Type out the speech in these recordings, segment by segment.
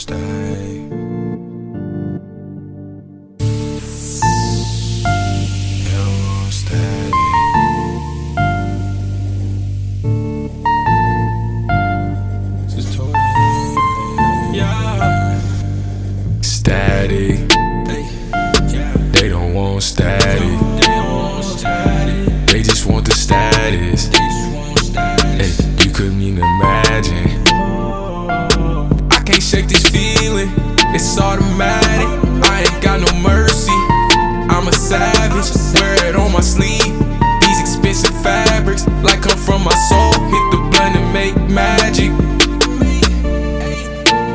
stay. You're steady. Yeah. Steady. They don't want steady. Feeling, it's automatic. I ain't got no mercy. I'm a savage, wear it on my sleeve. These expensive fabrics, like come from my soul. Hit the blunt and make magic.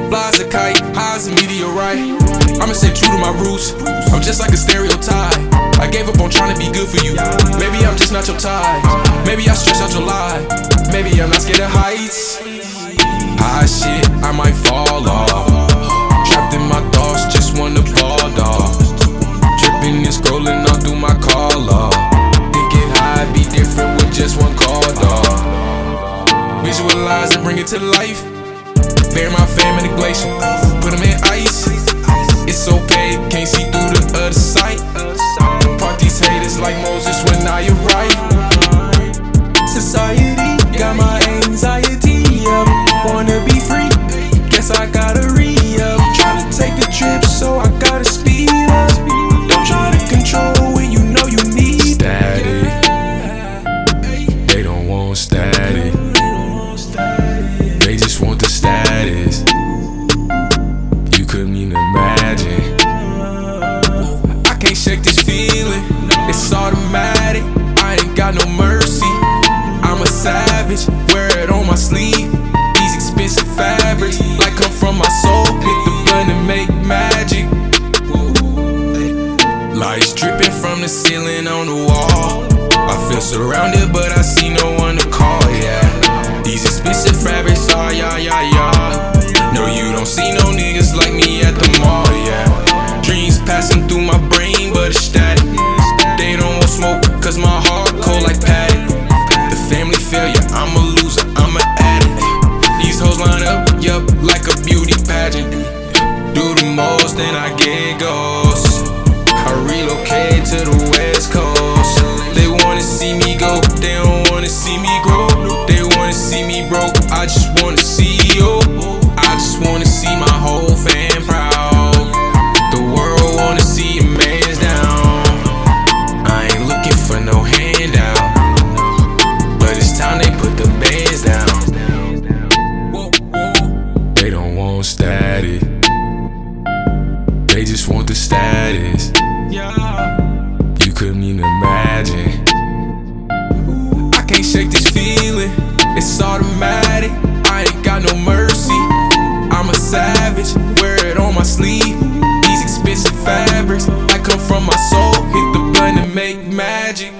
Flies a kite, highs a meteorite. I'ma stay true to my roots. I'm just like a stereotype. I gave up on trying to be good for you. Maybe I'm just not your type. Maybe I stress out your life. Maybe I'm not scared of heights. High shit, I might fall off. Wanna fall dog. Tripping and scrolling all through my call log. Thinking high be different with just one call dog. Visualize and bring it to life. Bury my fam in the glacier. Put them in ice. Feeling, it's automatic. I ain't got no mercy. I'm a savage, wear it on my sleeve. These expensive fabrics, like come from my soul. Hit the button and make magic. Lights dripping from the ceiling on the wall. I feel surrounded, but I see no one to call, most, then I get ghosts. I relocate to the west coast. They wanna see me go, they don't wanna see me grow. They wanna see me broke, I just wanna see you. I just wanna see my whole fam proud. The world wanna see a man's down. I ain't looking for no handout. But it's time they put the bands down. They don't want static. Status. You couldn't even imagine. I can't shake this feeling, it's automatic. I ain't got no mercy. I'm a savage, wear it on my sleeve. These expensive fabrics, I come from my soul. Hit the button and make magic.